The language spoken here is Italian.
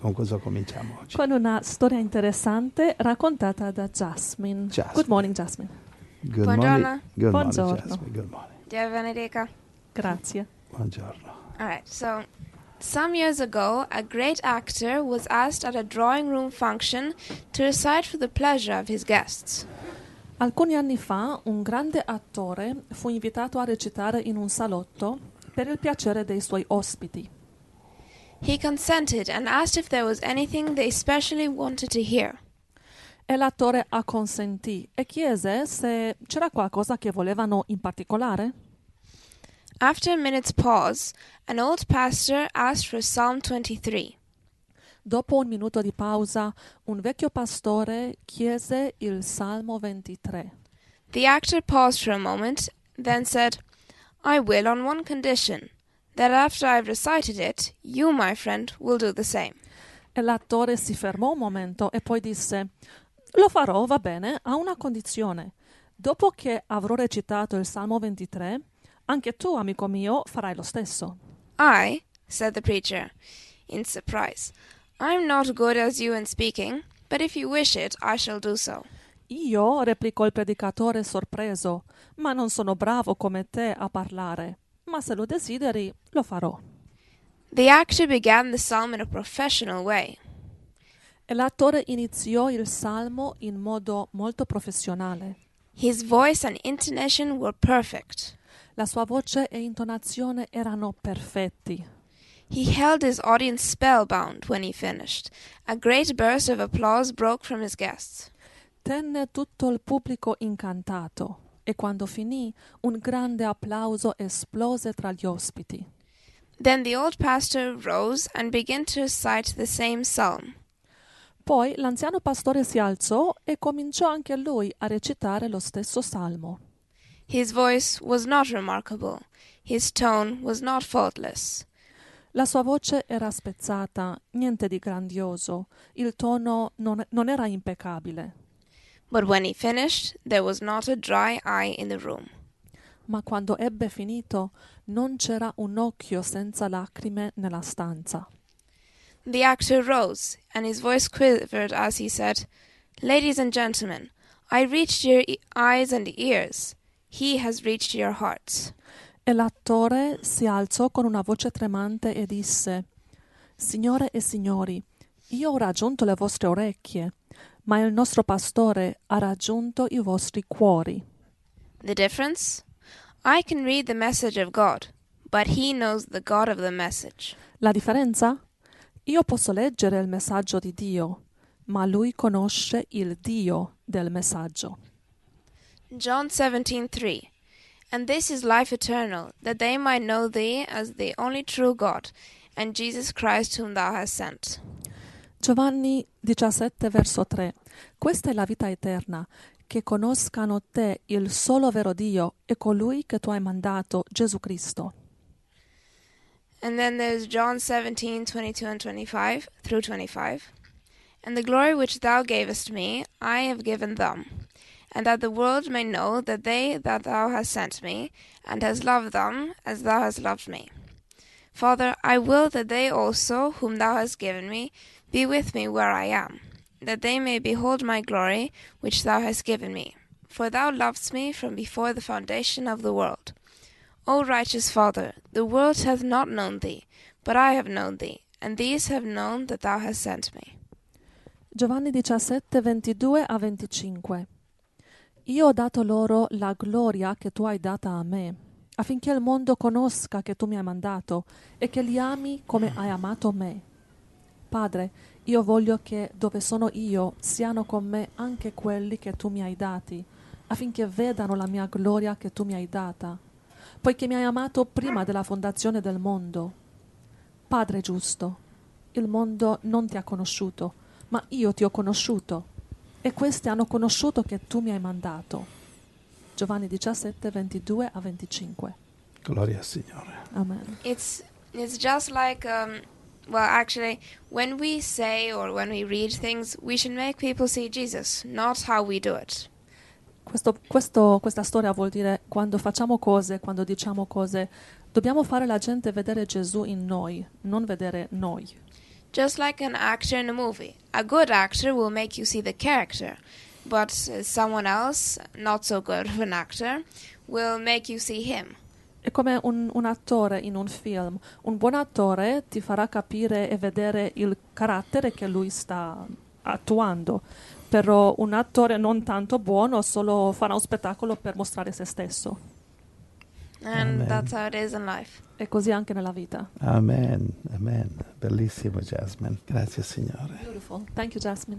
Con cosa cominciamo oggi? con una storia interessante raccontata da Jasmine. Jasmine. Good morning, Jasmine. Good Buongiorno. morning. Good Buongiorno. morning, Jasmine. Good morning. Dear Benedica. Grazie. Buongiorno. All right, so some years ago, a great actor was asked at a drawing room function to recite for the pleasure of his guests. Alcuni anni fa un grande attore fu invitato a recitare in un salotto per il piacere dei suoi ospiti. He consented and asked if there was anything they especially wanted to hear. E l'attore acconsentì e chiese se c'era qualcosa che volevano in particolare. After a minute's pause, an old pastor asked for Psalm 23. Dopo un minuto di pausa, un vecchio pastore chiese il Salmo 23. The actor paused for a moment, then said, I will on one condition that after I've recited it, you, my friend, will do the same. E l'attore si fermò un momento e poi disse: Lo farò, va bene, a una condizione. Dopo che avrò recitato il Salmo 23, anche tu, amico mio, farai lo stesso. I, said the preacher, in surprise, I'm not good as you in speaking, but if you wish it, I shall do so. Io, replicò il predicatore sorpreso, ma non sono bravo come te a parlare. Ma se lo desideri, lo farò. The actor began the psalm in a professional way. L'attore iniziò il salmo in modo molto professionale. His voice and intonation were perfect. La sua voce e intonazione erano perfetti. He held his audience spellbound when he finished. A great burst of applause broke from his guests. Tenne tutto il pubblico incantato e quando finì un grande applauso esplose tra gli ospiti. Then the old pastor rose and began to recite the same psalm. Poi l'anziano pastore si alzò e cominciò anche lui a recitare lo stesso salmo. His voice was not remarkable. His tone was not faultless. La sua voce era spezzata, niente di grandioso, il tono non, non era impeccabile, But when he finished, there was not a dry eye in the room. ma quando ebbe finito non c'era un occhio senza lacrime nella stanza. The actor rose, and his voice quivered as he said, Ladies and gentlemen, I reached your e- eyes and ears. He has reached your hearts. E l'attore si alzò con una voce tremante e disse Signore e signori, io ho raggiunto le vostre orecchie, ma il nostro pastore ha raggiunto i vostri cuori. The difference? I can read the message of God, but he knows the God of the message. La differenza? Io posso leggere il messaggio di Dio, ma lui conosce il Dio del messaggio. John 17:3 And this is life eternal, that they might know thee as the only true God, and Jesus Christ whom thou hast sent. Giovanni 17 verso 3. Questa è la vita eterna, che conoscano te, il solo vero Dio, e colui che tu hai mandato, Gesù Cristo. And then there's John 17, 22 and 25 through 25. And the glory which thou gavest me, I have given them, and that the world may know that they that thou hast sent me, and hast loved them as thou hast loved me. Father, I will that they also, whom thou hast given me, be with me where I am, that they may behold my glory which thou hast given me. For thou lovedst me from before the foundation of the world. O righteous Father, the world hath not known thee, but I have known thee, and these have known that thou hast sent me. Giovanni 17, 22 a 25. Io ho dato loro la gloria che tu hai data a me, affinché il mondo conosca che tu mi hai mandato e che li ami come hai amato me. Padre, io voglio che dove sono io siano con me anche quelli che tu mi hai dati, affinché vedano la mia gloria che tu mi hai data, poiché mi hai amato prima della fondazione del mondo. Padre giusto, il mondo non ti ha conosciuto, ma io ti ho conosciuto e questi hanno conosciuto che tu mi hai mandato. Giovanni 17, 22 a 25. Gloria al Signore. Amen. It's it's just like um, well, actually, when we say or when we read things, we should make people see Jesus, not how we do it. Questo- questo- questa storia vuol dire quando facciamo cose, quando diciamo cose, dobbiamo fare la gente vedere Gesù in noi, non vedere noi. Just like an actor in a movie. A good actor will make you see the character, but uh, someone else, not so good of an actor, will make you see him. È come un, un attore in un film. Un buon attore ti farà capire e vedere il carattere che lui sta attuando, però un attore non tanto buono solo farà un spettacolo per mostrare se stesso. And Amen. that's how it is in life. E così anche nella vita. Amen, amen. Bellissimo Jasmine. Grazie Signore. Beautiful. Thank you, Jasmine.